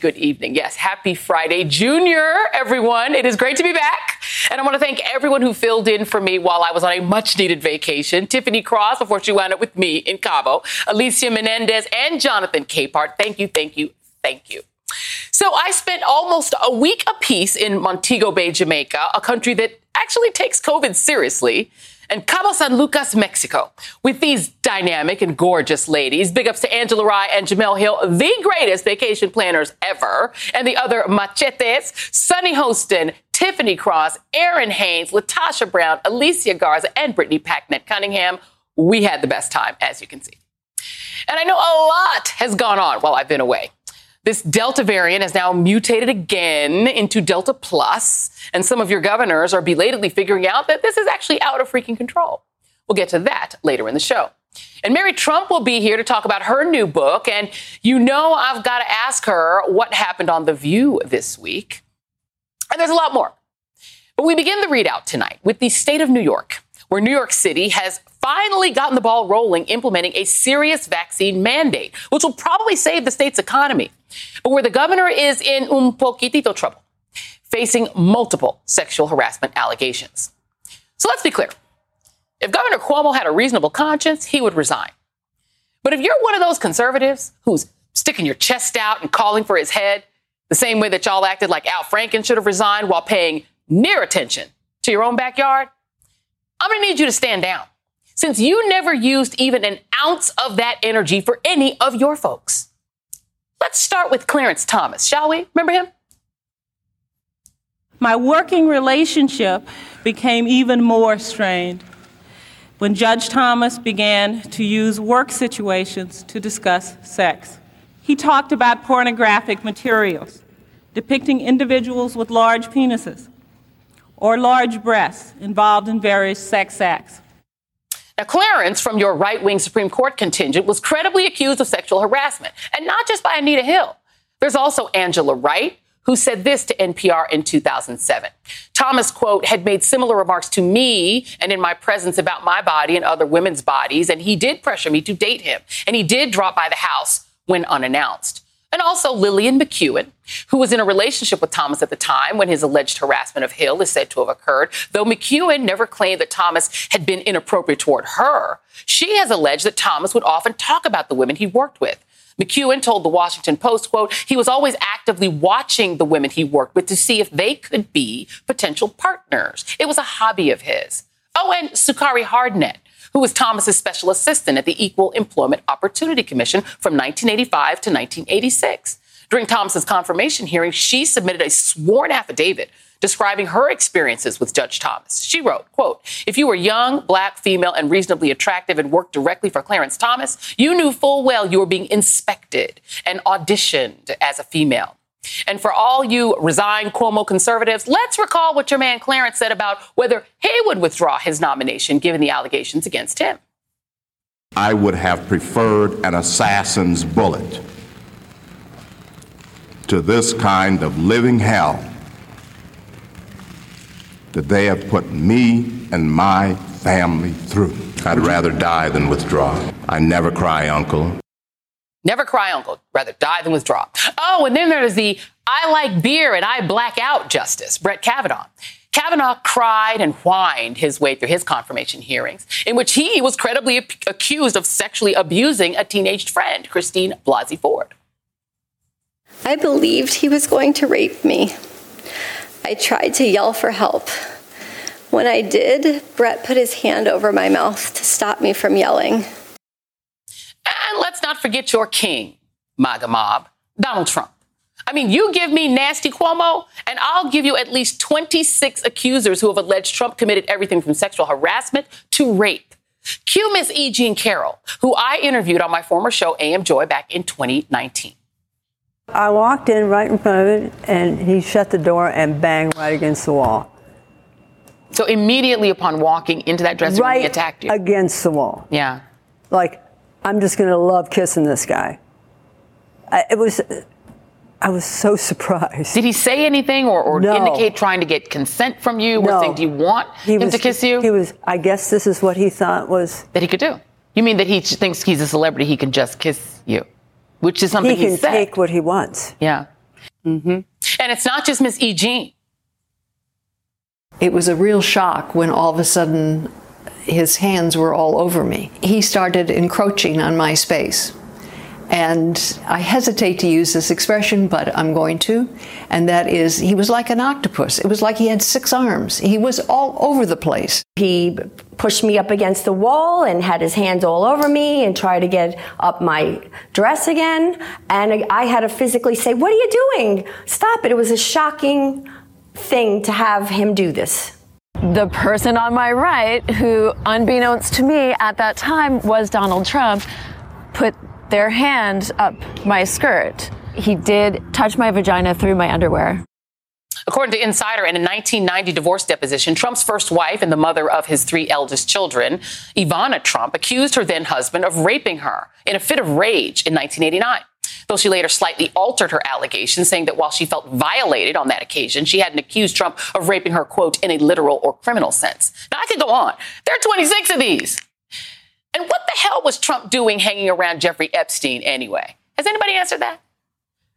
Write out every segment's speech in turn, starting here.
Good evening. Yes, happy Friday, Junior, everyone. It is great to be back. And I want to thank everyone who filled in for me while I was on a much needed vacation. Tiffany Cross, before she wound up with me in Cabo, Alicia Menendez, and Jonathan Capehart. Thank you, thank you, thank you. So I spent almost a week apiece in Montego Bay, Jamaica, a country that actually takes COVID seriously and Cabo San Lucas, Mexico, with these dynamic and gorgeous ladies. Big ups to Angela Rye and Jemele Hill, the greatest vacation planners ever, and the other machetes, Sunny Hostin, Tiffany Cross, Errin Haynes, LaTosha Brown, Alicia Garza, and Brittany Packnett Cunningham. We had the best time, as you can see. And I know a lot has gone on while I've been away. This Delta variant has now mutated again into Delta Plus, and some of your governors are belatedly figuring out that this is actually out of freaking control. We'll get to that later in the show. And Mary Trump will be here to talk about her new book. And you know, I've got to ask her what happened on The View this week. And there's a lot more. But we begin the ReidOut tonight with the state of New York where New York City has finally gotten the ball rolling implementing a serious vaccine mandate, which will probably save the state's economy, but where the governor is in un poquitito trouble, facing multiple sexual harassment allegations. So let's be clear. If Governor Cuomo had a reasonable conscience, he would resign. But if you're one of those conservatives who's sticking your chest out and calling for his head, the same way that y'all acted like Al Franken should have resigned while paying near attention to your own backyard, I'm going to need you to stand down since you never used even an ounce of that energy for any of your folks. Let's start with Clarence Thomas, shall we? Remember him? My working relationship became even more strained when Judge Thomas began to use work situations to discuss sex. He talked about pornographic materials depicting individuals with large penises or large breasts involved in various sex acts. Now, Clarence from your right wing Supreme Court contingent was credibly accused of sexual harassment, and not just by Anita Hill. There's also Angela Wright, who said this to NPR in 2007. Thomas, quote, had made similar remarks to me and in my presence about my body and other women's bodies, and he did pressure me to date him, and he did drop by the house when unannounced and also Lillian McEwen, who was in a relationship with Thomas at the time when his alleged harassment of Hill is said to have occurred. Though McEwen never claimed that Thomas had been inappropriate toward her, she has alleged that Thomas would often talk about the women he worked with. McEwen told the Washington Post, quote, he was always actively watching the women he worked with to see if they could be potential partners. It was a hobby of his. Oh, and Sukari Hardnett, who was Thomas's special assistant at the Equal Employment Opportunity Commission from 1985 to 1986. During Thomas's confirmation hearing, she submitted a sworn affidavit describing her experiences with Judge Thomas. She wrote, quote, if you were young, black, female, and reasonably attractive and worked directly for Clarence Thomas, you knew full well you were being inspected and auditioned as a female. And for all you resigned Cuomo conservatives, let's recall what your man Clarence said about whether he would withdraw his nomination given the allegations against him. I would have preferred an assassin's bullet to this kind of living hell that they have put me and my family through. I'd rather die than withdraw. I never cry, Uncle. Never cry, uncle. Rather die than withdraw. Oh, and then there's the I like beer and I black out justice, Brett Kavanaugh. Kavanaugh cried and whined his way through his confirmation hearings, in which he was credibly accused of sexually abusing a teenage friend, Christine Blasey Ford. I believed he was going to rape me. I tried to yell for help. When I did, Brett put his hand over my mouth to stop me from yelling. Not forget your king, MAGA mob, Donald Trump. I mean, you give me nasty Cuomo, and I'll give you at least 26 accusers who have alleged Trump committed everything from sexual harassment to rape. Cue Miss E. Jean Carroll, who I interviewed on my former show, AM Joy, back in 2019. I walked in right in front of it, and he shut the door and banged right against the wall. So immediately upon walking into that dressing right room, he attacked you. against the wall. Yeah. Like, I'm just going to love kissing this guy. I, it was, I was so surprised. Did he say anything or, or No. indicate trying to get consent from you? Or No. saying, do you want He him was, to kiss you? He was. I guess this is what he thought was. that he could do. You mean that he thinks he's a celebrity, he can just kiss you, which is something He he, can said. take what he wants. yeah. Mm-hmm. And it's not just Miss E. Jean. It was a real shock when all of a sudden his hands were all over me. He started encroaching on my space. And I hesitate to use this expression, but I'm going to. And that is, he was like an octopus. It was like he had six arms. He was all over the place. He pushed me up against the wall and had his hands all over me and tried to get up my dress again. And I had to physically say, What are you doing? Stop it. It was a shocking thing to have him do this. The person on my right, who, unbeknownst to me at that time, was Donald Trump, put their hand up my skirt. He did touch my vagina through my underwear. According to Insider, in a 1990 divorce deposition, Trump's first wife and the mother of his three eldest children, Ivana Trump, accused her then husband of raping her in a fit of rage in 1989. Though she later slightly altered her allegations, saying that while she felt violated on that occasion, she hadn't accused Trump of raping her, quote, in a literal or criminal sense. Now, I could go on. There are 26 of these. And what the hell was Trump doing hanging around Jeffrey Epstein anyway? Has anybody answered that?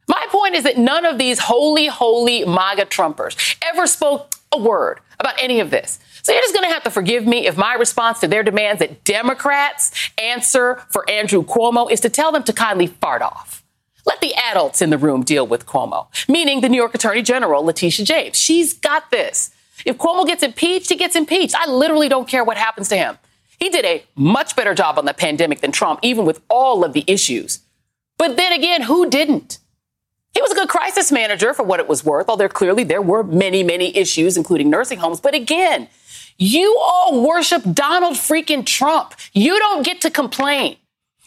My point is that none of these holy, holy MAGA Trumpers ever spoke a word about any of this. So you're just going to have to forgive me if my response to their demands that Democrats answer for Andrew Cuomo is to tell them to kindly fart off. Let the adults in the room deal with Cuomo, meaning the New York Attorney General, Letitia James. She's got this. If Cuomo gets impeached, he gets impeached. I literally don't care what happens to him. He did a much better job on the pandemic than Trump, even with all of the issues. But then again, who didn't? He was a good crisis manager for what it was worth, although clearly there were many, many issues, including nursing homes. But again, you all worship Donald freaking Trump. You don't get to complain.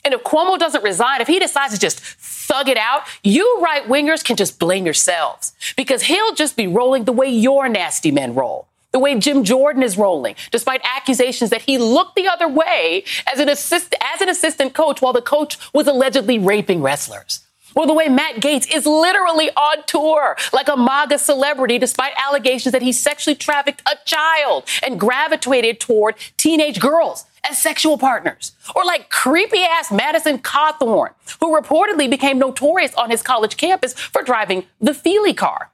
And if Cuomo doesn't resign, if he decides to just thug it out, you right wingers can just blame yourselves because he'll just be rolling the way your nasty men roll. The way Jim Jordan is rolling, despite accusations that he looked the other way as an, assist, as an assistant coach while the coach was allegedly raping wrestlers. Or the way Matt Gaetz is literally on tour like a MAGA celebrity despite allegations that he sexually trafficked a child and gravitated toward teenage girls as sexual partners. Or like creepy ass Madison Cawthorn, who reportedly became notorious on his college campus for driving the Feely car.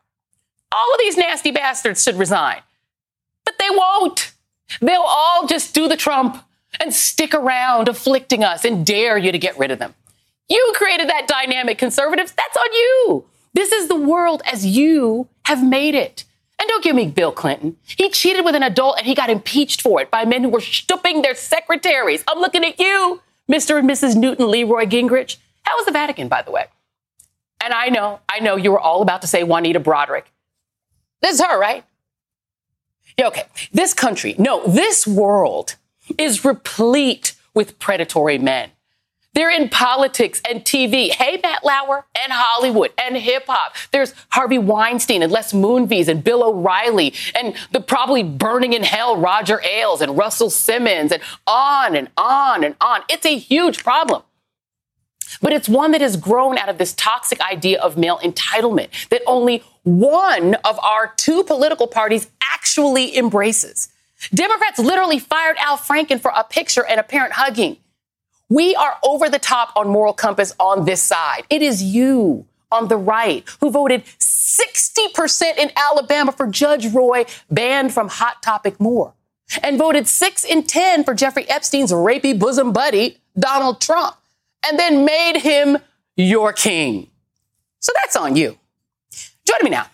All of these nasty bastards should resign. But they won't. They'll all just do the Trump and stick around afflicting us and dare you to get rid of them. You created that dynamic, conservatives. That's on you. This is the world as you have made it. And don't give me Bill Clinton. He cheated with an adult and he got impeached for it by men who were stooping their secretaries. I'm looking at you, Mr. and Mrs. Newton Leroy Gingrich. How was the Vatican, by the way? And I know, I know you were all about to say Juanita Broaddrick. This is her, right? Yeah, okay. This country, no, this world is replete with predatory men. They're in politics and TV. Hey, Matt Lauer and Hollywood and hip hop. There's Harvey Weinstein and Les Moonves and Bill O'Reilly and the probably burning in hell Roger Ailes and Russell Simmons and on and on and on. It's a huge problem. But it's one that has grown out of this toxic idea of male entitlement that only one of our two political parties actually embraces. Democrats literally fired Al Franken for a picture and a parent hugging. We are over the top on moral compass on this side. It is you on the right who voted 60% in Alabama for Judge Roy banned from Hot Topic Moore and voted 6 in 10 for Jeffrey Epstein's rapey bosom buddy, Donald Trump, and then made him your king. So that's on you. Joining me now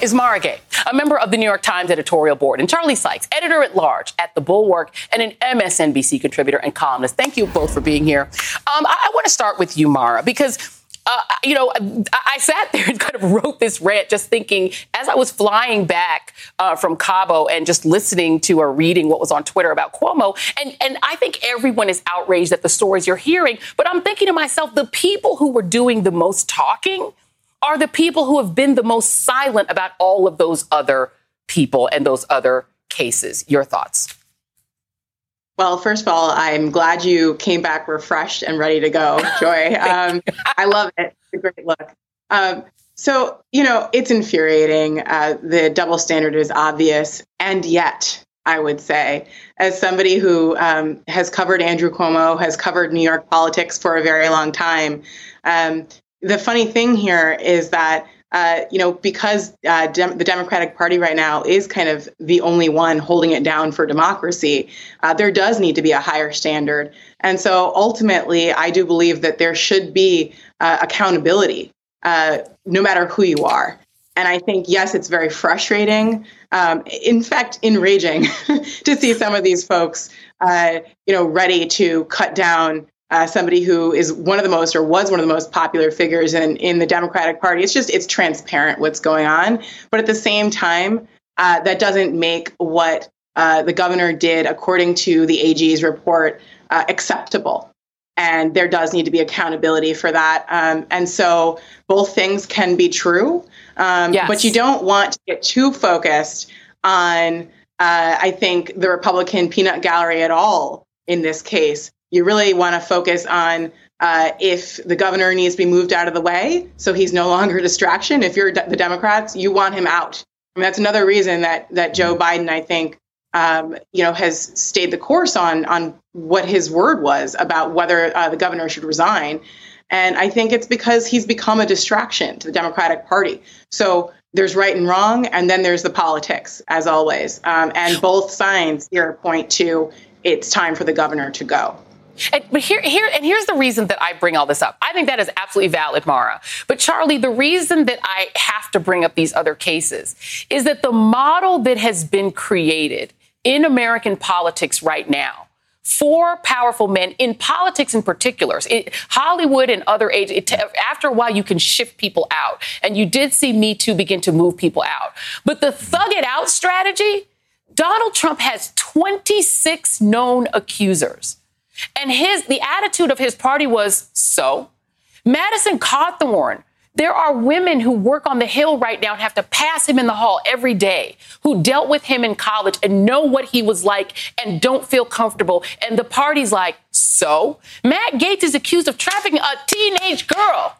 is Mara Gay, a member of the New York Times editorial board, and Charlie Sykes, editor at large at The Bulwark and an MSNBC contributor and columnist. Thank you both for being here. Um, I, I want to start with you, Mara, because. Uh, you know, I, I sat there and kind of wrote this rant just thinking as I was flying back uh, from Cabo and just listening to or reading what was on Twitter about Cuomo. And, and I think everyone is outraged at the stories you're hearing. But I'm thinking to myself, the people who were doing the most talking are the people who have been the most silent about all of those other people and those other cases. Your thoughts? Well, first of all, I'm glad you came back refreshed and ready to go, Joy. Um, I love it. It's a great look. Um, so, you know, it's infuriating. Uh, the double standard is obvious. And yet, I would say, as somebody who um, has covered Andrew Cuomo, has covered New York politics for a very long time, um, the funny thing here is that uh, you know, because uh, dem- the Democratic Party right now is kind of the only one holding it down for democracy, uh, there does need to be a higher standard. And so ultimately, I do believe that there should be uh, accountability, uh, no matter who you are. And I think, yes, it's very frustrating, um, in fact, enraging to see some of these folks, you know, ready to cut down uh, somebody who is one of the most or was one of the most popular figures in, in the Democratic Party. It's just, it's transparent what's going on. But at the same time, uh, that doesn't make what uh, the governor did, according to the AG's report, uh, acceptable. And there does need to be accountability for that. Um, and so both things can be true, um, yes. but you don't want to get too focused on, uh, I think, the Republican peanut gallery at all in this case you really want to focus on uh, if the governor needs to be moved out of the way so he's no longer a distraction. If you're the Democrats, you want him out. I mean, that's another reason that that Joe Biden, I think, um, you know, has stayed the course on on what his word was about whether uh, the governor should resign. And I think it's because he's become a distraction to the Democratic Party. So there's right and wrong, and then there's the politics, as always. Um, and both signs here point to it's time for the governor to go. And, but here, here, and here's the reason that I bring all this up. I think that is absolutely valid, Mara. But Charlie, the reason that I have to bring up these other cases is that the model that has been created in American politics right now for powerful men in politics in particular, it, Hollywood and other age, after a while, you can shift people out. And you did see Me Too begin to move people out. But the thug it out strategy, Donald Trump has 26 known accusers. And his the attitude of his party was so. Madison Cawthorn, there are women who work on the Hill right now and have to pass him in the hall every day, who dealt with him in college and know what he was like and don't feel comfortable. And the party's like, so? Matt Gaetz is accused of trafficking a teenage girl.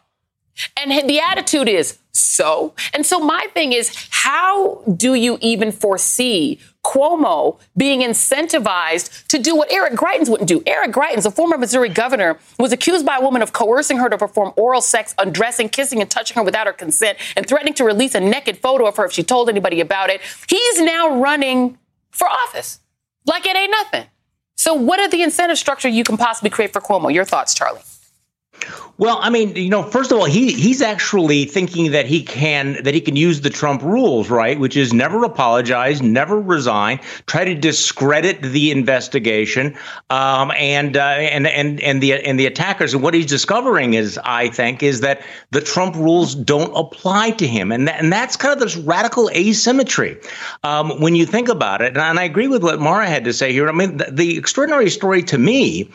And the attitude is, so? And so my thing is, how do you even foresee Cuomo being incentivized to do what Eric Greitens wouldn't do? Eric Greitens, a former Missouri governor, was accused by a woman of coercing her to perform oral sex, undressing, kissing, and touching her without her consent, and threatening to release a naked photo of her if she told anybody about it. He's now running for office like it ain't nothing. So, what are the incentive structure you can possibly create for Cuomo? Your thoughts, Charlie? Well, I mean, you know, first of all, he he's actually thinking that he can that he can use the Trump rules, right? Which is never apologize, never resign, try to discredit the investigation, um, and uh, and and and the and the attackers. And what he's discovering is, I think, is that the Trump rules don't apply to him, and that, and that's kind of this radical asymmetry um, when you think about it. And, I agree with what Mara had to say here. I mean, the, the extraordinary story to me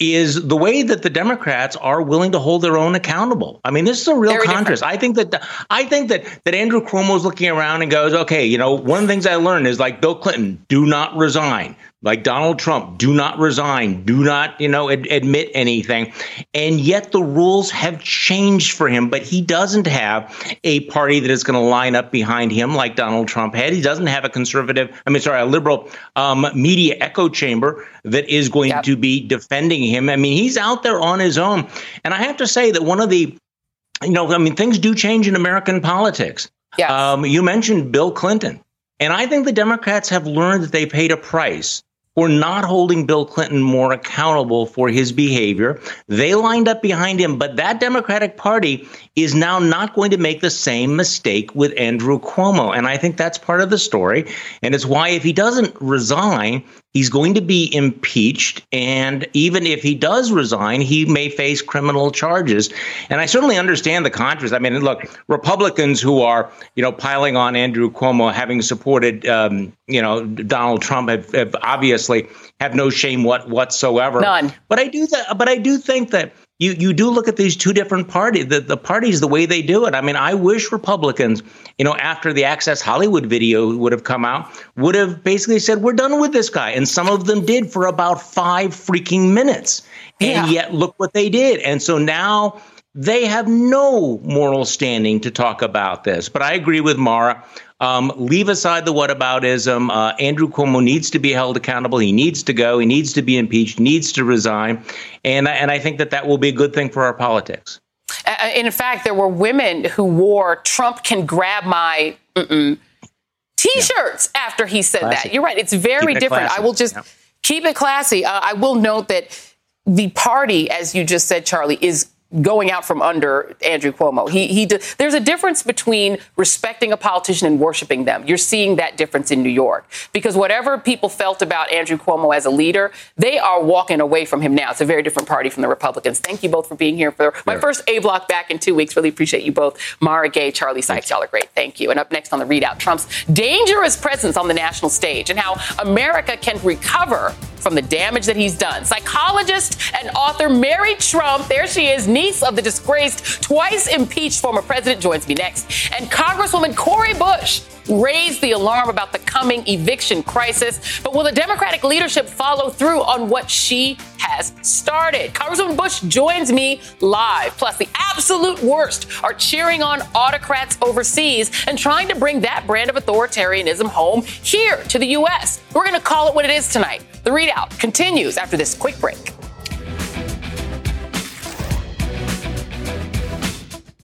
is the way that the Democrats are willing to hold their own accountable. I mean, this is a real Very contrast. Different. I think that I think that that Andrew Cuomo is looking around and goes, okay, you know, one of the things I learned is like Bill Clinton, do not resign like Donald Trump, do not resign, do not, you know, ad- admit anything. And yet the rules have changed for him, but he doesn't have a party that is going to line up behind him like Donald Trump had. He doesn't have a conservative, I mean, sorry, a liberal um, media echo chamber that is going yep. to be defending him. I mean, he's out there on his own. And I have to say that one of the, you know, I mean, things do change in American politics. Yes. Um, you mentioned Bill Clinton. And I think the Democrats have learned that they paid a price for not holding Bill Clinton more accountable for his behavior. They lined up behind him, but that Democratic Party is now not going to make the same mistake with Andrew Cuomo. And I think that's part of the story. And it's why if he doesn't resign, he's going to be impeached. And even if he does resign, he may face criminal charges. And I certainly understand the contrast. I mean, look, Republicans who are, you know, piling on Andrew Cuomo, having supported, um, you know, Donald Trump, have, have obviously have no shame what, whatsoever. None. But I do th- but I do think that you you do look at these two different parties, the, the parties, the way they do it. I mean, I wish Republicans, you know, after the Access Hollywood video would have come out, would have basically said, We're done with this guy. And some of them did for about five freaking minutes. And yet look what they did. And so now they have no moral standing to talk about this. But I agree with Mara. Um, leave aside the whataboutism. Uh, Andrew Cuomo needs to be held accountable. He needs to go. He needs to be impeached. Needs to resign. And and I think that that will be a good thing for our politics. In fact, there were women who wore "Trump can grab my." T-shirts yeah. after he said classy. that. You're right. It's very it different. Classy. I will just yeah. keep it classy. Uh, I will note that the party, as you just said, Charlie, is going out from under Andrew Cuomo. He, he, there's a difference between respecting a politician and worshiping them. You're seeing that difference in New York because whatever people felt about Andrew Cuomo as a leader, they are walking away from him now. It's a very different party from the Republicans. Thank you both for being here for my first A block back in two weeks. Really appreciate you both. Mara Gay, Charlie Sykes, y'all are great. Thank you. And up next on the ReidOut, Trump's dangerous presence on the national stage and how America can recover from the damage that he's done. Psychologist and author Mary Trump, there she is, niece of the disgraced, twice impeached former president, joins me next. And Congresswoman Cori Bush raised the alarm about the coming eviction crisis. But will the Democratic leadership follow through on what she has started? Congresswoman Bush joins me live. Plus, the absolute worst are cheering on autocrats overseas and trying to bring that brand of authoritarianism home here to the U.S. We're going to call it what it is tonight. The ReidOut continues after this quick break.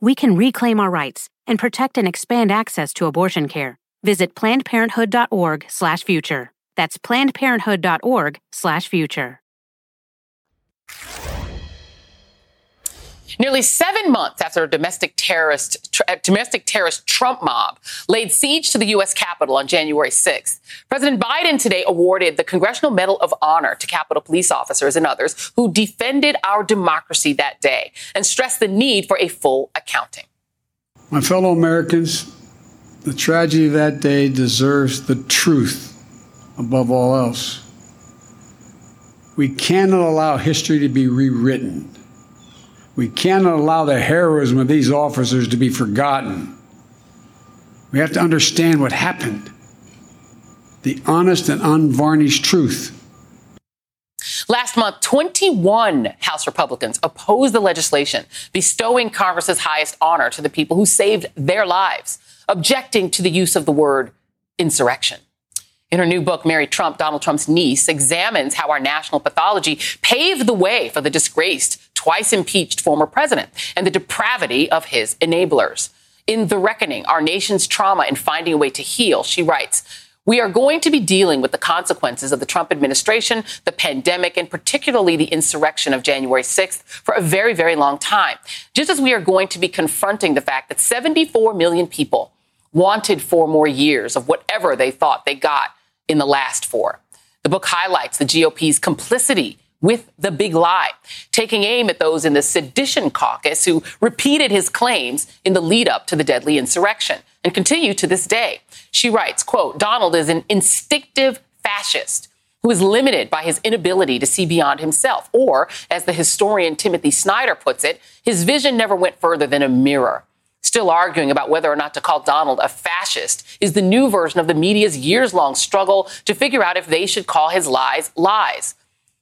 we can reclaim our rights and protect and expand access to abortion care. Visit plannedparenthood.org/future. That's plannedparenthood.org/future. Nearly seven months after a domestic terrorist, tr- domestic terrorist Trump mob laid siege to the U.S. Capitol on January 6th, President Biden today awarded the Congressional Medal of Honor to Capitol police officers and others who defended our democracy that day and stressed the need for a full accounting. My fellow Americans, the tragedy of that day deserves the truth above all else. We cannot allow history to be rewritten. We cannot allow the heroism of these officers to be forgotten. We have to understand what happened the honest and unvarnished truth. Last month, 21 House Republicans opposed the legislation bestowing Congress's highest honor to the people who saved their lives, objecting to the use of the word insurrection. In her new book, Mary Trump, Donald Trump's niece, examines how our national pathology paved the way for the disgraced, twice impeached former president and the depravity of his enablers. In The Reckoning, Our Nation's Trauma and Finding a Way to Heal, she writes, we are going to be dealing with the consequences of the Trump administration, the pandemic, and particularly the insurrection of January 6th for a very, very long time. Just as we are going to be confronting the fact that 74 million people wanted four more years of whatever they thought they got in the last four. The book highlights the GOP's complicity with the big lie, taking aim at those in the sedition caucus who repeated his claims in the lead up to the deadly insurrection and continue to this day. She writes, quote, Donald is an instinctive fascist who is limited by his inability to see beyond himself. Or, as the historian Timothy Snyder puts it, his vision never went further than a mirror still arguing about whether or not to call Donald a fascist is the new version of the media's years long struggle to figure out if they should call his lies lies.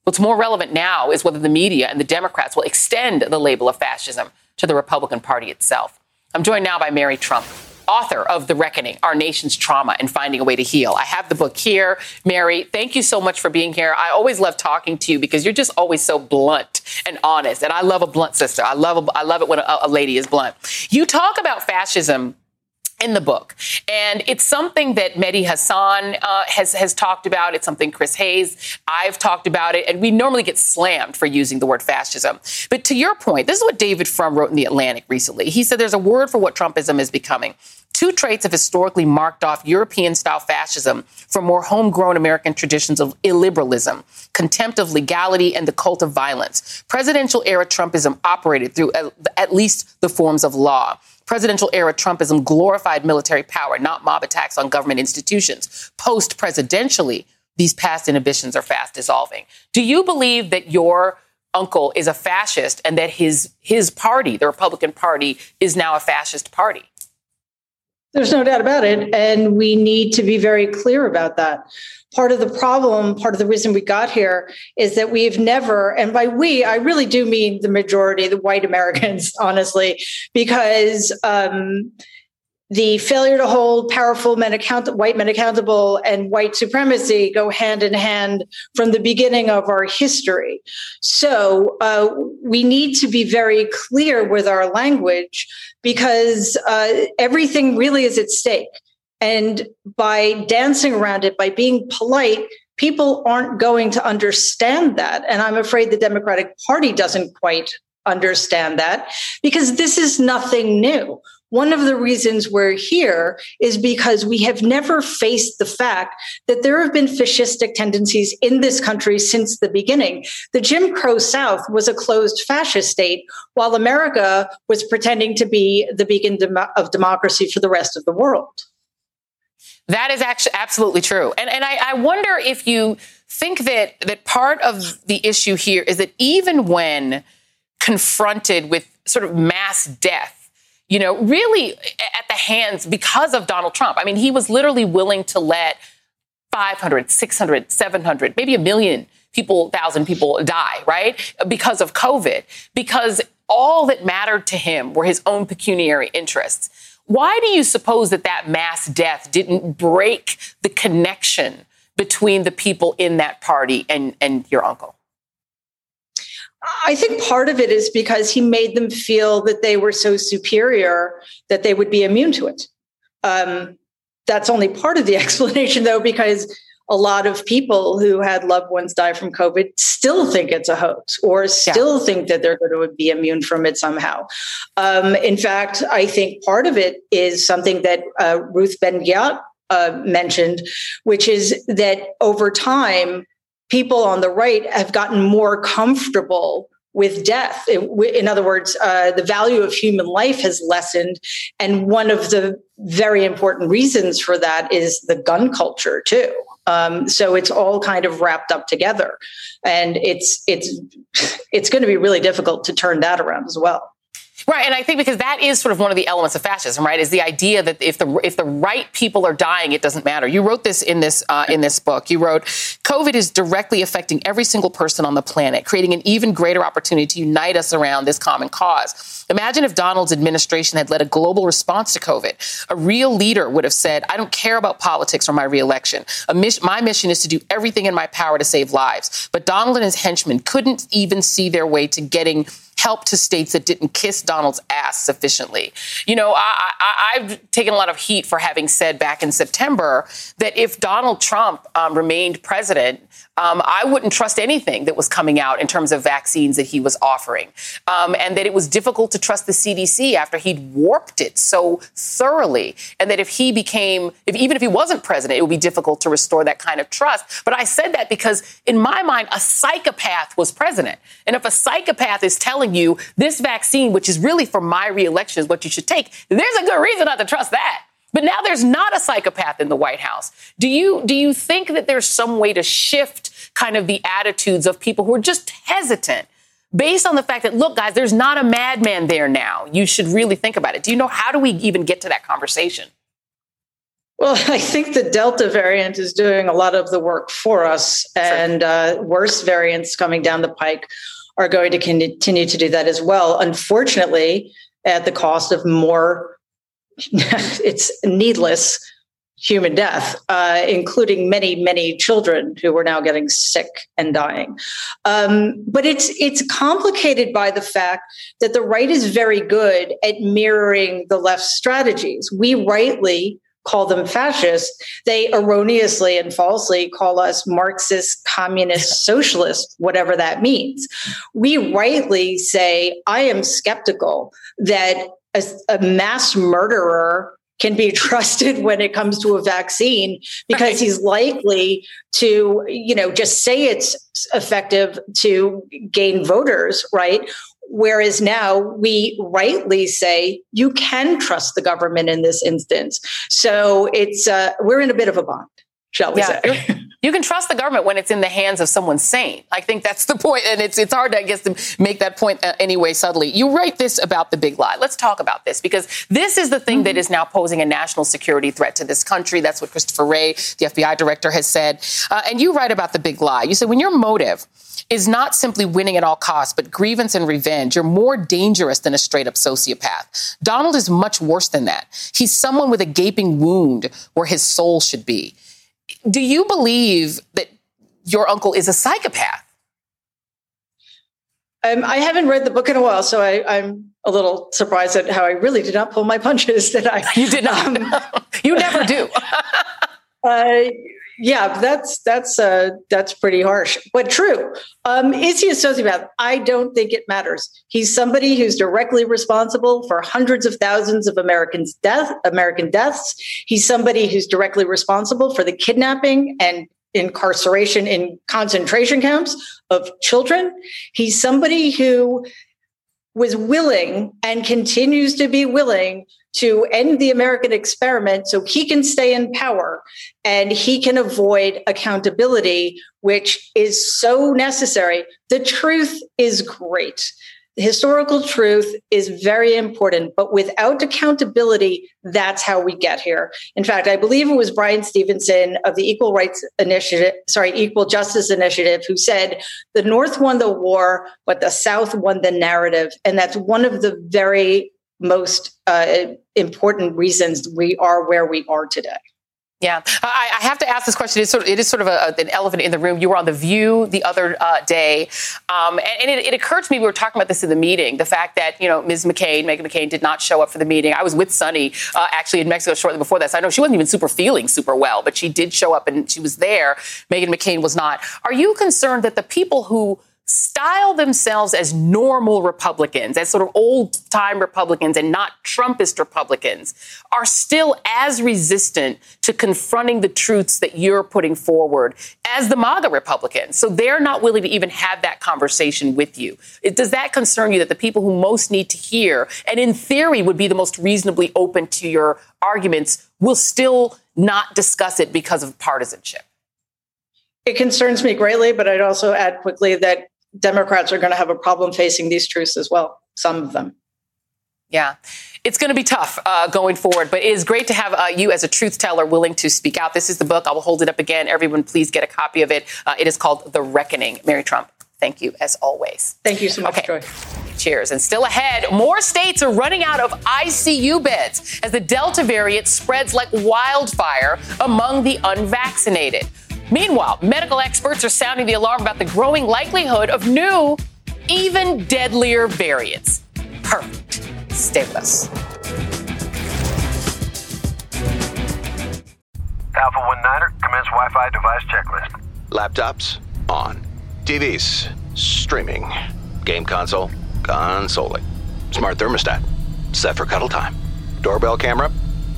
What's more relevant now is whether the media and the Democrats will extend the label of fascism to the Republican Party itself. I'm joined now by Mary Trump. Author of The Reckoning, Our Nation's Trauma and Finding a Way to Heal. I have the book here. Mary, thank you so much for being here. I always love talking to you because you're just always so blunt and honest. And I love a blunt sister. I love, a, I love it when a, a lady is blunt. You talk about fascism in the book. And it's something that Mehdi Hasan uh, has, has talked about. It's something Chris Hayes, I've talked about it. And we normally get slammed for using the word fascism. But to your point, this is what David Frum wrote in The Atlantic recently. He said there's a word for what Trumpism is becoming. Two traits have historically marked off European style fascism from more homegrown American traditions of illiberalism, contempt of legality, and the cult of violence. Presidential era Trumpism operated through at least the forms of law. Presidential era Trumpism glorified military power, not mob attacks on government institutions. Post presidentially, these past inhibitions are fast dissolving. Do you believe that your uncle is a fascist and that his his party, the Republican Party, is now a fascist party? There's no doubt about it. And we need to be very clear about that part of the problem, part of the reason we got here is that we've never, and by we, I really do mean the majority, the white Americans, honestly, because um, the failure to hold powerful men account white men accountable and white supremacy go hand in hand from the beginning of our history so uh, we need to be very clear with our language because uh, everything really is at stake and by dancing around it, by being polite, people aren't going to understand that. And I'm afraid the Democratic Party doesn't quite understand that because this is nothing new. One of the reasons we're here is because we have never faced the fact that there have been fascistic tendencies in this country since the beginning. The Jim Crow South was a closed fascist state, while America was pretending to be the beacon of democracy for the rest of the world. That is actually absolutely true. And, and I, I wonder if you think that, that part of the issue here is that even when confronted with sort of mass death, you know, really at the hands because of Donald Trump. I mean, he was literally willing to let 500, 600, 700, maybe a million people, thousand people die, right? Because of COVID, because all that mattered to him were his own pecuniary interests. Why do you suppose that that mass death didn't break the connection between the people in that party and, and your uncle? I think part of it is because he made them feel that they were so superior that they would be immune to it. Um, that's only part of the explanation, though, because a lot of people who had loved ones die from COVID still think it's a hoax or still yeah. think that they're going to be immune from it somehow. Um, in fact, I think part of it is something that uh, Ruth Ben-Ghiat uh, mentioned, which is that over time, people on the right have gotten more comfortable with death. In other words, uh, the value of human life has lessened. And one of the very important reasons for that is the gun culture, too. Um, so it's all kind of wrapped up together, and it's it's it's going to be really difficult to turn that around as well. Right, and I think because that is sort of one of the elements of fascism, right? Is the idea that if the if the right people are dying, it doesn't matter. You wrote this in this uh, in this book. You wrote, "COVID is directly affecting every single person on the planet, creating an even greater opportunity to unite us around this common cause." Imagine if Donald's administration had led a global response to COVID. A real leader would have said, "I don't care about politics or my reelection. Mission, my mission is to do everything in my power to save lives." But Donald and his henchmen couldn't even see their way to getting help to states that didn't kiss Donald's ass sufficiently. You know, I, have taken a lot of heat for having said back in September that if Donald Trump um, remained president, um, I wouldn't trust anything that was coming out in terms of vaccines that he was offering. Um, and that it was difficult to trust the CDC after he'd warped it so thoroughly. And that if he became, if, even if he wasn't president, it would be difficult to restore that kind of trust. But I said that because, in my mind, a psychopath was president. And if a psychopath is telling you this vaccine, which is really for my reelection, is what you should take, there's a good reason not to trust that. But now there's not a psychopath in the White House. Do you do you think that there's some way to shift kind of the attitudes of people who are just hesitant based on the fact that look guys, there's not a madman there now. You should really think about it. Do you know how do we even get to that conversation? Well, I think the Delta variant is doing a lot of the work for us, and uh, worse variants coming down the pike are going to continue to do that as well. Unfortunately, at the cost of more it's needless human death, uh, including many, many children who are now getting sick and dying. Um, but it's it's complicated by the fact that the right is very good at mirroring the left strategies. We rightly call them fascists. They erroneously and falsely call us Marxist, communist, socialist, whatever that means. We rightly say, I am skeptical that a, a mass murderer can be trusted when it comes to a vaccine because right. he's likely to you know just say it's effective to gain voters right? Whereas now we rightly say you can trust the government in this instance. So it's uh, we're in a bit of a bond shall we yeah, say you can trust the government when it's in the hands of someone sane. I think that's the point, and it's it's hard, I guess, to make that point uh, anyway. Subtly, you write this about the big lie. Let's talk about this because this is the thing mm-hmm. that is now posing a national security threat to this country. That's what Christopher Wray, the FBI director, has said. Uh, and you write about the big lie. You said when your motive is not simply winning at all costs, but grievance and revenge. You're more dangerous than a straight up sociopath. Donald is much worse than that. He's someone with a gaping wound where his soul should be. Do you believe that your uncle is a psychopath? Um, I haven't read the book in a while, so I, am a little surprised at how I really did not pull my punches. That I you did not. Um, you never do. uh, yeah, that's that's uh, that's pretty harsh, but true. Um, is he a sociopath? I don't think it matters. He's somebody who's directly responsible for hundreds of thousands of Americans' death, American deaths. He's somebody who's directly responsible for the kidnapping and incarceration in concentration camps of children. He's somebody who was willing and continues to be willing to end the American experiment so he can stay in power and he can avoid accountability, which is so necessary. The truth is great. The historical truth is very important, but without accountability, that's how we get here. In fact, I believe it was Bryan Stevenson of the Equal Rights Initiative, sorry, Equal Justice Initiative, who said the North won the war, but the South won the narrative. And that's one of the very most uh, important reasons we are where we are today. Yeah, I, I, have to ask this question. It's sort of, it is sort of a, an elephant in the room. You were on The View the other uh, day, um, and, and it, it, occurred to me, we were talking about this in the meeting, the fact that, you know, Ms. McCain, Meghan McCain, did not show up for the meeting. I was with Sunny uh, actually in Mexico shortly before this. I know she wasn't even super feeling super well, but she did show up and she was there. Meghan McCain was not. Are you concerned that the people who style themselves as normal Republicans, as sort of old time Republicans and not Trumpist Republicans, are still as resistant to confronting the truths that you're putting forward as the MAGA Republicans. So they're not willing to even have that conversation with you. Does that concern you that the people who most need to hear, and in theory would be the most reasonably open to your arguments, will still not discuss it because of partisanship? It concerns me greatly, but I'd also add quickly that Democrats are going to have a problem facing these truths as well, some of them. Yeah, it's going to be tough uh, going forward, but it is great to have uh, you as a truth teller willing to speak out. This is the book. I will hold it up again. Everyone, please get a copy of it. Uh, it is called The Reckoning. Mary Trump, thank you as always. Thank you so much, okay. Joy. Cheers. And still ahead, more states are running out of ICU beds as the Delta variant spreads like wildfire among the unvaccinated. Meanwhile, medical experts are sounding the alarm about the growing likelihood of new, even deadlier variants. Perfect. Stay with us. Alpha 19er, commence Wi Fi device checklist. Laptops, on. TVs, streaming. Game console, consoling. Smart thermostat, set for cuddle time. Doorbell camera,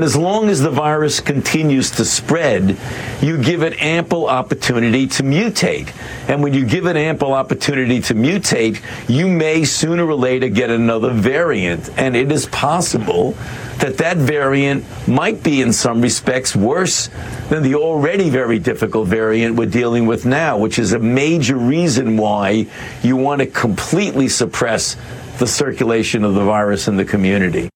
And as long as the virus continues to spread, you give it ample opportunity to mutate. And when you give it ample opportunity to mutate, you may sooner or later get another variant. And it is possible that that variant might be in some respects worse than the already very difficult variant we're dealing with now, which is a major reason why you want to completely suppress the circulation of the virus in the community.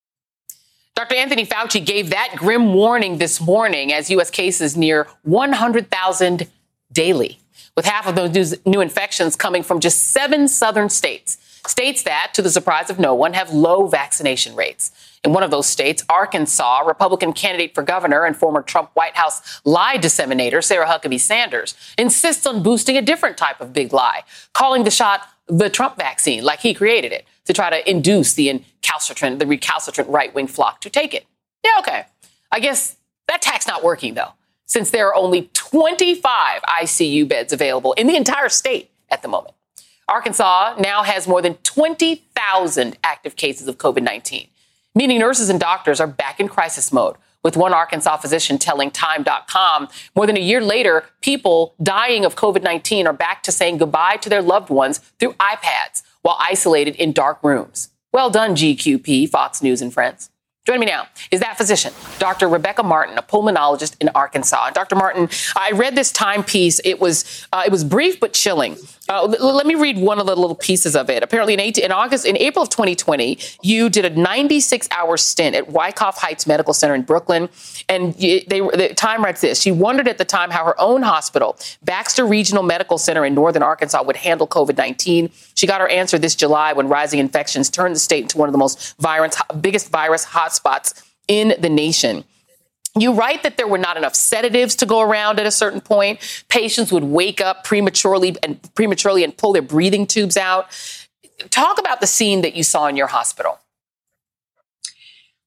Dr. Anthony Fauci gave that grim warning this morning as U.S. cases near 100,000 daily, with half of those new infections coming from just seven southern states. States that, to the surprise of no one, have low vaccination rates. In one of those states, Arkansas, Republican candidate for governor and former Trump White House lie disseminator Sarah Huckabee Sanders insists on boosting a different type of big lie, calling the shot the Trump vaccine, like he created it to try to induce the recalcitrant, the recalcitrant right wing flock to take it. Yeah, okay. I guess that tack's not working though, since there are only 25 ICU beds available in the entire state at the moment. Arkansas now has more than 20,000 active cases of COVID 19, meaning nurses and doctors are back in crisis mode. With one Arkansas physician telling Time.com, more than a year later, people dying of COVID 19 are back to saying goodbye to their loved ones through iPads while isolated in dark rooms. Well done, GQP, Fox News and Friends. Joining me now is that physician, Dr. Rebecca Martin, a pulmonologist in Arkansas. Dr. Martin, I read this time piece. It was uh, it was brief but chilling. Uh, l- let me read one of the little pieces of it. Apparently, in, 18, in August, in April of 2020, you did a 96-hour stint at Wyckoff Heights Medical Center in Brooklyn, and you, they, the Time writes this: She wondered at the time how her own hospital, Baxter Regional Medical Center in northern Arkansas, would handle COVID-19. She got her answer this July when rising infections turned the state into one of the most virus, biggest virus hotspots in the nation. You write that there were not enough sedatives to go around at a certain point. Patients would wake up prematurely and prematurely and pull their breathing tubes out. Talk about the scene that you saw in your hospital.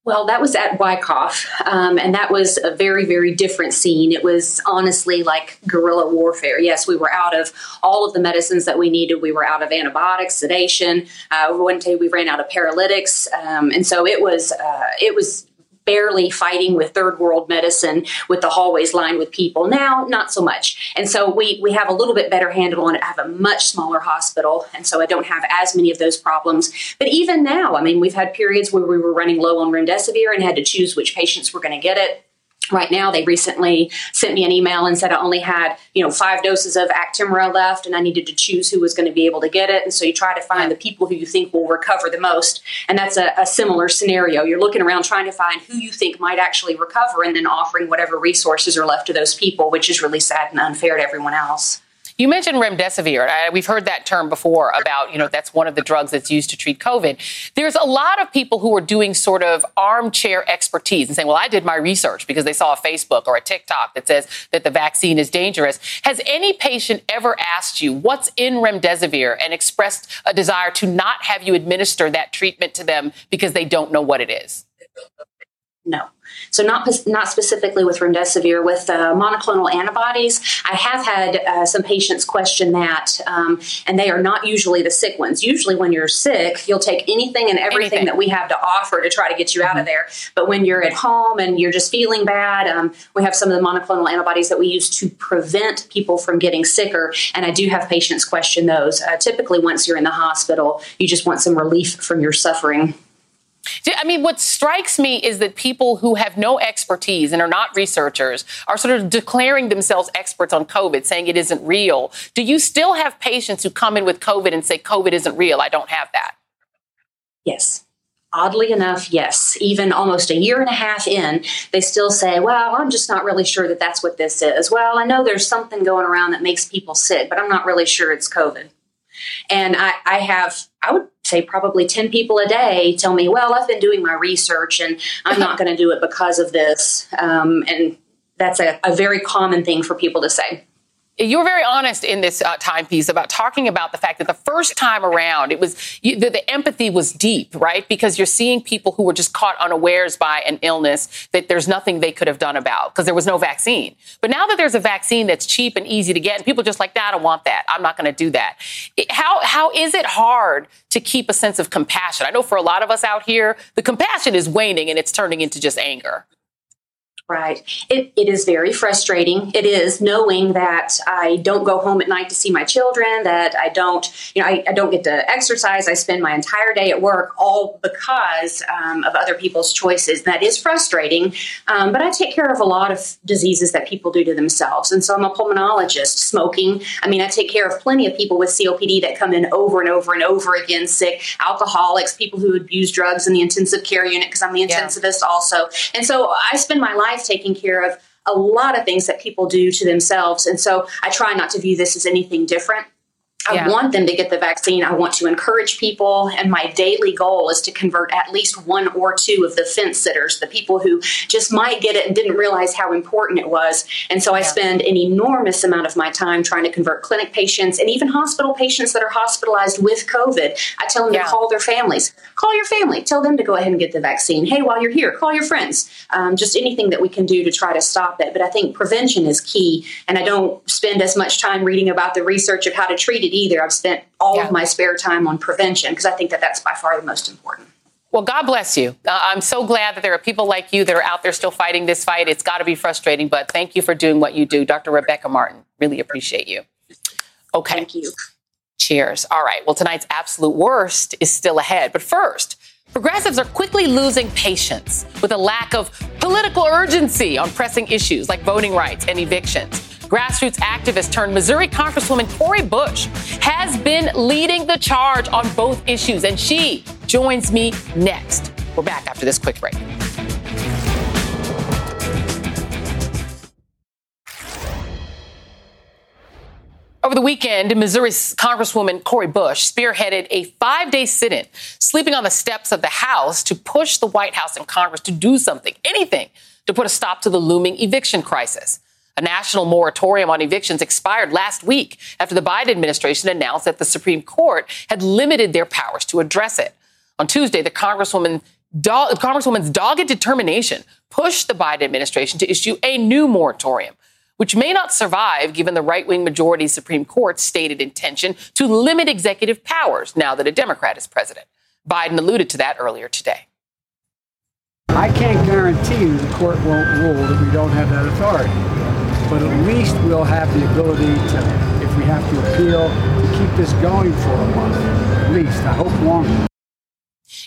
Well, that was at Wyckoff, um, and that was a very, very different scene. It was honestly like guerrilla warfare. Yes, we were out of all of the medicines that we needed. We were out of antibiotics, sedation. Uh, one day we ran out of paralytics, um, and so it was uh, it was barely fighting with third world medicine with the hallways lined with people. Now, not so much. And so we, we have a little bit better handle on it. I have a much smaller hospital, and so I don't have as many of those problems. But even now, I mean, we've had periods where we were running low on remdesivir and had to choose which patients were going to get it right now they recently sent me an email and said i only had you know five doses of actemra left and i needed to choose who was going to be able to get it. And so you try to find the people who you think will recover the most. And that's a, a similar scenario. You're looking around trying to find who you think might actually recover and then offering whatever resources are left to those people which is really sad and unfair to everyone else you mentioned remdesivir. We've heard that term before about, you know, that's one of the drugs that's used to treat COVID. There's a lot of people who are doing sort of armchair expertise and saying, well, I did my research because they saw a Facebook or a TikTok that says that the vaccine is dangerous. Has any patient ever asked you what's in remdesivir and expressed a desire to not have you administer that treatment to them because they don't know what it is? No. So not not specifically with remdesivir, with uh, monoclonal antibodies. I have had uh, some patients question that, um, and they are not usually the sick ones. Usually, when you're sick, you'll take anything and everything anything. that we have to offer to try to get you mm-hmm. out of mm-hmm. there. But when you're at home and you're just feeling bad, um, we have some of the monoclonal antibodies that we use to prevent people from getting sicker. And I do have patients question those. Uh, typically, once you're in the hospital, you just want some relief from your suffering. I mean, what strikes me is that people who have no expertise and are not researchers are sort of declaring themselves experts on COVID, saying it isn't real. Do you still have patients who come in with COVID and say COVID isn't real? I don't have that. Yes. Oddly enough, yes. Even almost a year and a half in, they still say, Well, I'm just not really sure that that's what this is. Well, I know there's something going around that makes people sick, but I'm not really sure it's COVID. And I, I have, I would say probably 10 people a day tell me, well, I've been doing my research and I'm not going to do it because of this. Um, and that's a, a very common thing for people to say you were very honest in this uh, timepiece about talking about the fact that the first time around, it was you, the, the, empathy was deep, right? Because you're seeing people who were just caught unawares by an illness that there's nothing they could have done about because there was no vaccine. But now that there's a vaccine that's cheap and easy to get, and people just like, nah, I don't want that. I'm not going to do that. It, how how is it hard to keep a sense of compassion? I know for a lot of us out here, the compassion is waning and it's turning into just anger. Right. It, it is very frustrating. It is knowing that I don't go home at night to see my children, that I don't, you know, I, I don't get to exercise. I spend my entire day at work all because um, of other people's choices. That is frustrating. Um, but I take care of a lot of diseases that people do to themselves. And so I'm a pulmonologist, smoking. I mean, I take care of plenty of people with COPD that come in over and over and over again sick, alcoholics, people who abuse drugs in the intensive care unit because I'm the intensivist yeah. also. And so I spend my life taking care of a lot of things that people do to themselves. And so I try not to view this as anything different. I yeah. want them to get the vaccine. I want to encourage people. And my daily goal is to convert at least one or two of the fence sitters, the people who just might get it and didn't realize how important it was. And so I spend an enormous amount of my time trying to convert clinic patients and even hospital patients that are hospitalized with COVID. I tell them yeah. to call their families. Call your family. Tell them to go ahead and get the vaccine. Hey, while you're here, call your friends. Um, just anything that we can do to try to stop it. But I think prevention is key. And I don't spend as much time reading about the research of how to treat it either. I've spent all yeah. of my spare time on prevention because I think that that's by far the most important. Well, God bless you. Uh, I'm so glad that there are people like you that are out there still fighting this fight. It's got to be frustrating, but thank you for doing what you do, Dr. Rebecca Martin. Really appreciate you. Okay. Thank you. Cheers. All right. Well, tonight's absolute worst is still ahead. But first, progressives are quickly losing patience with a lack of political urgency on pressing issues like voting rights and evictions. Grassroots activist turned Missouri Congresswoman Cori Bush has been leading the charge on both issues, and she joins me next. We're back after this quick break. Over the weekend, Missouri Congresswoman Cori Bush spearheaded a five day sit in, sleeping on the steps of the House to push the White House and Congress to do something, anything, to put a stop to the looming eviction crisis. A national moratorium on evictions expired last week after the Biden administration announced that the Supreme Court had limited their powers to address it. On Tuesday, the Congresswoman Congresswoman's dogged determination pushed the Biden administration to issue a new moratorium, which may not survive given the right wing majority Supreme Court's stated intention to limit executive powers now that a Democrat is president. Biden alluded to that earlier today. I can't guarantee you the court won't rule that we don't have that authority but at least we'll have the ability to, if we have to appeal, to keep this going for a month. At least, I hope longer.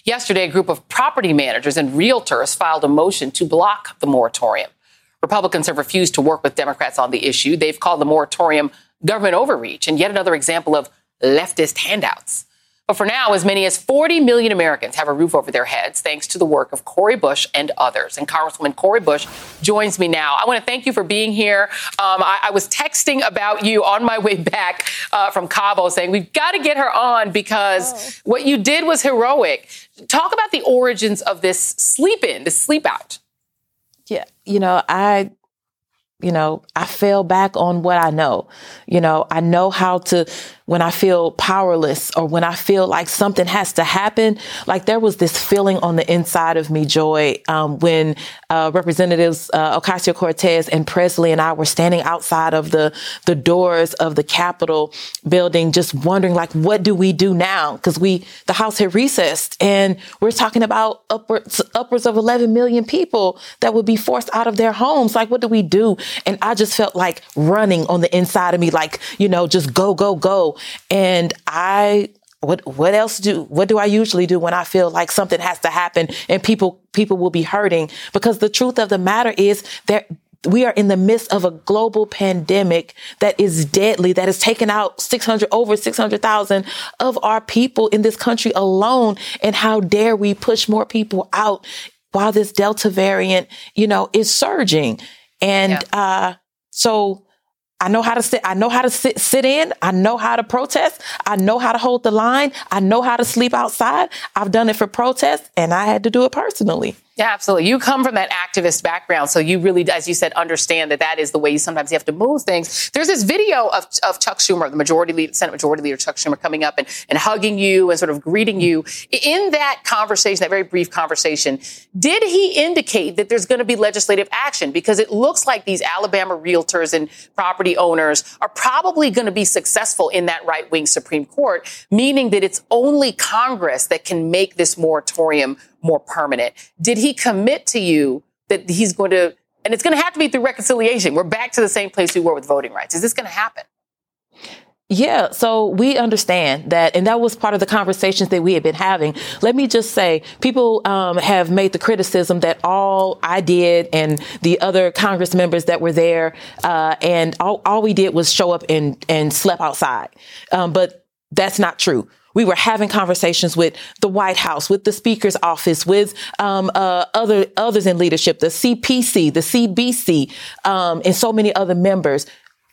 Yesterday, a group of property managers and realtors filed a motion to block the moratorium. Republicans have refused to work with Democrats on the issue. They've called the moratorium government overreach and yet another example of leftist handouts. But for now, as many as 40 million Americans have a roof over their heads thanks to the work of Cori Bush and others. And Congresswoman Cori Bush joins me now. I want to thank you for being here. Um, I, I, was texting about you on my way back uh, from Cabo saying we've got to get her on because oh. what you did was heroic. Talk about the origins of this sleep in, this sleep out. Yeah, you know, I you know, I fell back on what I know. You know, I know how to when I feel powerless or when I feel like something has to happen. Like there was this feeling on the inside of me, Joy, um, when uh, Representatives uh, Ocasio Cortez and Presley and I were standing outside of the the doors of the Capitol building, just wondering, like, what do we do now? Because we the House had recessed, and we're talking about upwards upwards of 11 million people that would be forced out of their homes. Like, what do we do? And I just felt like running on the inside of me, like, you know, just go, go, go. And I what what else do what do I usually do when I feel like something has to happen and people people will be hurting? Because the truth of the matter is that we are in the midst of a global pandemic that is deadly that has taken out 600 over 600,000 of our people in this country alone. And how dare we push more people out while this delta variant you know is surging. And yeah. uh so I know how to sit. I know how to sit, sit in. I know how to protest. I know how to hold the line. I know how to sleep outside. I've done it for protests and I had to do it personally. Yeah, absolutely. You come from that activist background, so you really, as you said, understand that that is the way you sometimes you have to move things. There's this video of, of Chuck Schumer, the majority leader, Senate Majority Leader Chuck Schumer, coming up and, and hugging you and sort of greeting you. In that conversation, that very brief conversation, did he indicate that there's going to be legislative action? Because it looks like these Alabama realtors and property owners are probably going to be successful in that right wing Supreme Court, meaning that it's only Congress that can make this moratorium more permanent. Did he commit to you that he's going to And it's going to have to be through reconciliation. We're back to the same place we were with voting rights. Is this going to happen? Yeah, so we understand that, and that was part of the conversations that we had been having. Let me just say, people um, have made the criticism that all I did and the other Congress members that were there, uh, and all, all, we did was show up and and slept outside. Um, but that's not true. We were having conversations with the White House, with the Speaker's office, with um, uh, other others in leadership, the CPC, the CBC, um, and so many other members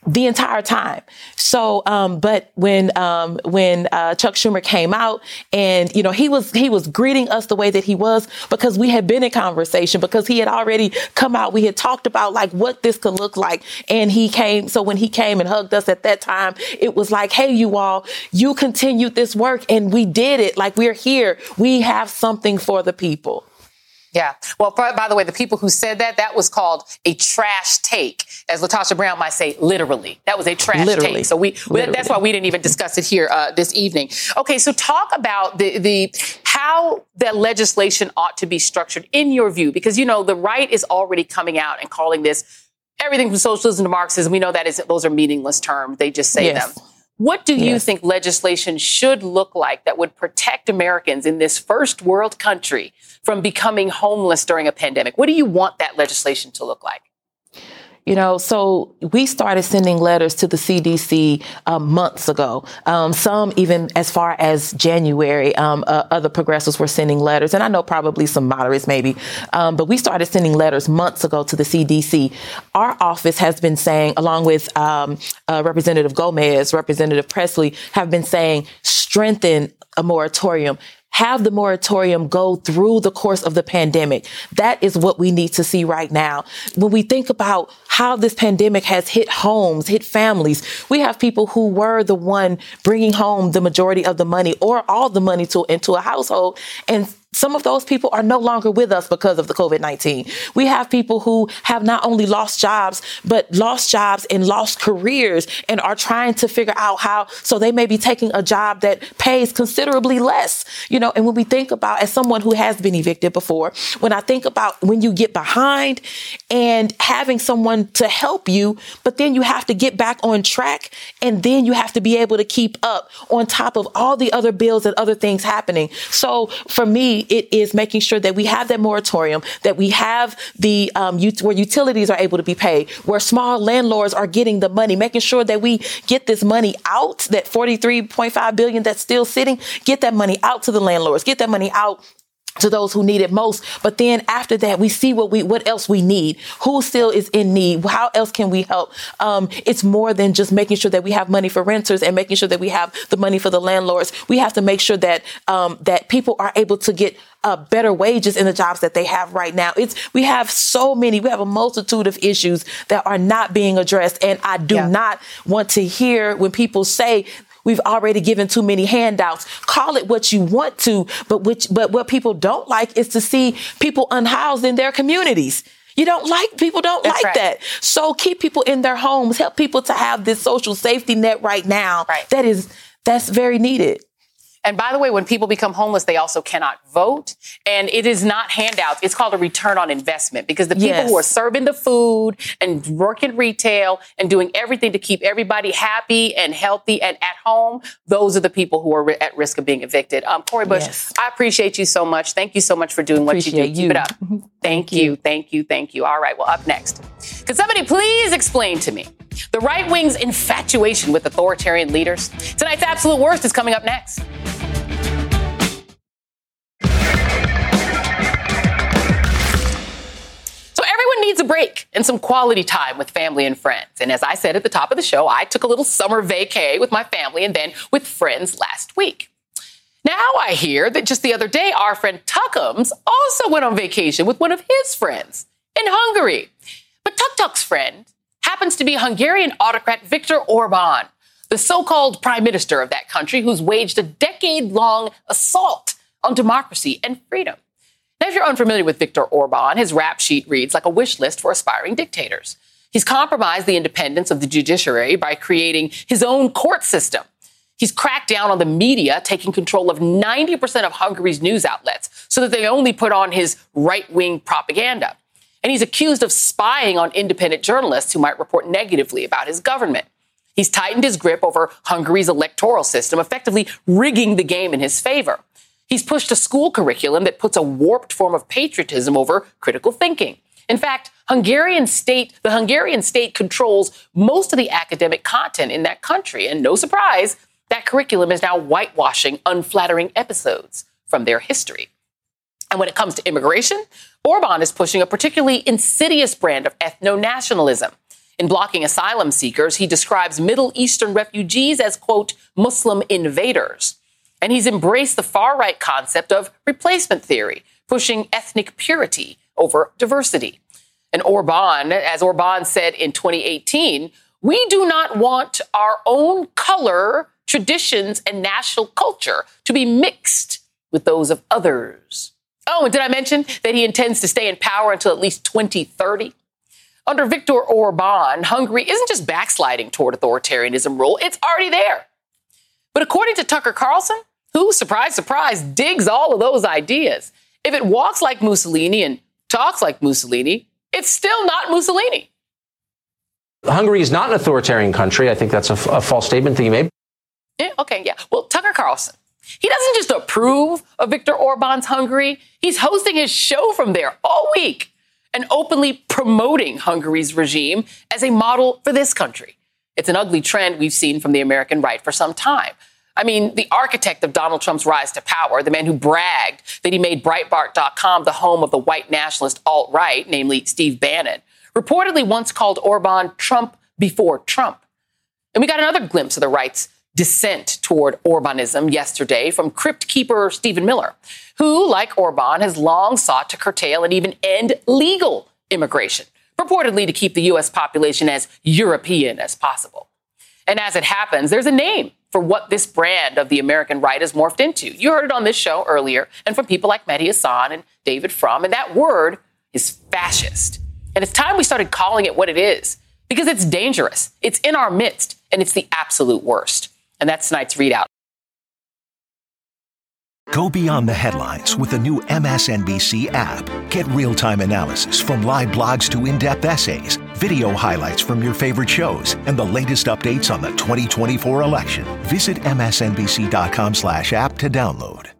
the entire time. So, um, but when um, when uh, Chuck Schumer came out, and you know he was he was greeting us the way that he was because we had been in conversation because he had already come out. We had talked about like what this could look like, and he came. So when he came and hugged us at that time, it was like, hey, you all, you continued this work, and we did it. Like we're here. We have something for the people. Yeah. Well, by the way, the people who said that, that was called a trash take, as LaTosha Brown might say, literally. That was a trash literally. take. So we, literally. that's why we didn't even discuss it here uh, this evening. Okay, so talk about the the how that legislation ought to be structured in your view, because you know the right is already coming out and calling this everything from socialism to Marxism. We know that is those are meaningless terms; they just say yes. them. What do you think legislation should look like that would protect Americans in this first world country from becoming homeless during a pandemic? What do you want that legislation to look like? You know, so we started sending letters to the CDC um, months ago. Um, some even as far as January, um, uh, other progressives were sending letters, and I know probably some moderates maybe, um, but we started sending letters months ago to the CDC. Our office has been saying, along with um, uh, Representative Gomez, Representative Presley, have been saying strengthen a moratorium have the moratorium go through the course of the pandemic. That is what we need to see right now. When we think about how this pandemic has hit homes, hit families, we have people who were the one bringing home the majority of the money or all the money to into a household and some of those people are no longer with us because of the COVID 19. We have people who have not only lost jobs, but lost jobs and lost careers and are trying to figure out how, so they may be taking a job that pays considerably less, you know. And when we think about, as someone who has been evicted before, when I think about when you get behind and having someone to help you, but then you have to get back on track and then you have to be able to keep up on top of all the other bills and other things happening. So for me, it is making sure that we have that moratorium, that we have the um, where utilities are able to be paid, where small landlords are getting the money, making sure that we get this money out, that 43.5 billion that's still sitting, get that money out to the landlords, get that money out to those who need it most. But then after that, we see what we, what else we need. Who still is in need? How else can we help? Um, it's more than just making sure that we have money for renters and making sure that we have the money for the landlords. We have to make sure that, um, that people are able to get uh, better wages in the jobs that they have right now. It's we have so many, we have a multitude of issues that are not being addressed, and I do yeah. not want to hear when people say We've already given too many handouts. Call it what you want to, but which, but what people don't like is to see people unhoused in their communities. You don't like people don't That's like right. that. So keep people in their homes, help people to have this social safety net right now. Right. That is that's very needed. And by the way, when people become homeless, they also cannot vote. And it is not handouts. It's called a return on investment because the people yes. who are serving the food and working retail and doing everything to keep everybody happy and healthy and at home, those are the people who are at risk of being evicted. Um, Cori Bush, yes. I appreciate you so much. Thank you so much for doing what you do. You. Keep it up. Thank, thank you. you. Thank you. Thank you. All right. Well, up next. Can somebody please explain to me the right wing's infatuation with authoritarian leaders? Tonight's absolute worst is coming up next. So everyone needs a break and some quality time with family and friends. And as I said at the top of the show, I took a little summer vacay with my family and then with friends last week. Now I hear that just the other day, our friend Tuckums also went on vacation with one of his friends in Hungary. But Tuk Tuk's friend happens to be Hungarian autocrat Viktor Orban, the so called prime minister of that country who's waged a decade long assault on democracy and freedom. Now, if you're unfamiliar with Viktor Orban, his rap sheet reads like a wish list for aspiring dictators. He's compromised the independence of the judiciary by creating his own court system. He's cracked down on the media, taking control of 90% of Hungary's news outlets so that they only put on his right wing propaganda. And he's accused of spying on independent journalists who might report negatively about his government. He's tightened his grip over Hungary's electoral system, effectively rigging the game in his favor. He's pushed a school curriculum that puts a warped form of patriotism over critical thinking. In fact, Hungarian state, the Hungarian state controls most of the academic content in that country. And no surprise, that curriculum is now whitewashing unflattering episodes from their history. And when it comes to immigration, Orban is pushing a particularly insidious brand of ethno nationalism. In blocking asylum seekers, he describes Middle Eastern refugees as, quote, Muslim invaders. And he's embraced the far right concept of replacement theory, pushing ethnic purity over diversity. And Orban, as Orban said in 2018, we do not want our own color, traditions, and national culture to be mixed with those of others. Oh, and did I mention that he intends to stay in power until at least 2030? Under Viktor Orban, Hungary isn't just backsliding toward authoritarianism rule, it's already there. But according to Tucker Carlson, who, surprise, surprise, digs all of those ideas, if it walks like Mussolini and talks like Mussolini, it's still not Mussolini. Hungary is not an authoritarian country. I think that's a, f- a false statement that you made. Yeah, okay, yeah. Well, Tucker Carlson, he doesn't just approve of Viktor Orban's Hungary, he's hosting his show from there all week and openly promoting Hungary's regime as a model for this country. It's an ugly trend we've seen from the American right for some time. I mean, the architect of Donald Trump's rise to power, the man who bragged that he made Breitbart.com the home of the white nationalist alt right, namely Steve Bannon, reportedly once called Orban Trump before Trump. And we got another glimpse of the right's descent toward Orbanism yesterday from crypt keeper Stephen Miller, who, like Orban, has long sought to curtail and even end legal immigration, purportedly to keep the U.S. population as European as possible. And as it happens, there's a name for what this brand of the American right has morphed into. You heard it on this show earlier, and from people like Mehdi Hasan and David Frum, and that word is fascist. And it's time we started calling it what it is because it's dangerous, it's in our midst, and it's the absolute worst. And that's tonight's ReidOut. Go beyond the headlines with the new MSNBC app. Get real time analysis from live blogs to in depth essays, video highlights from your favorite shows, and the latest updates on the 2024 election. Visit MSNBC.com slash app to download.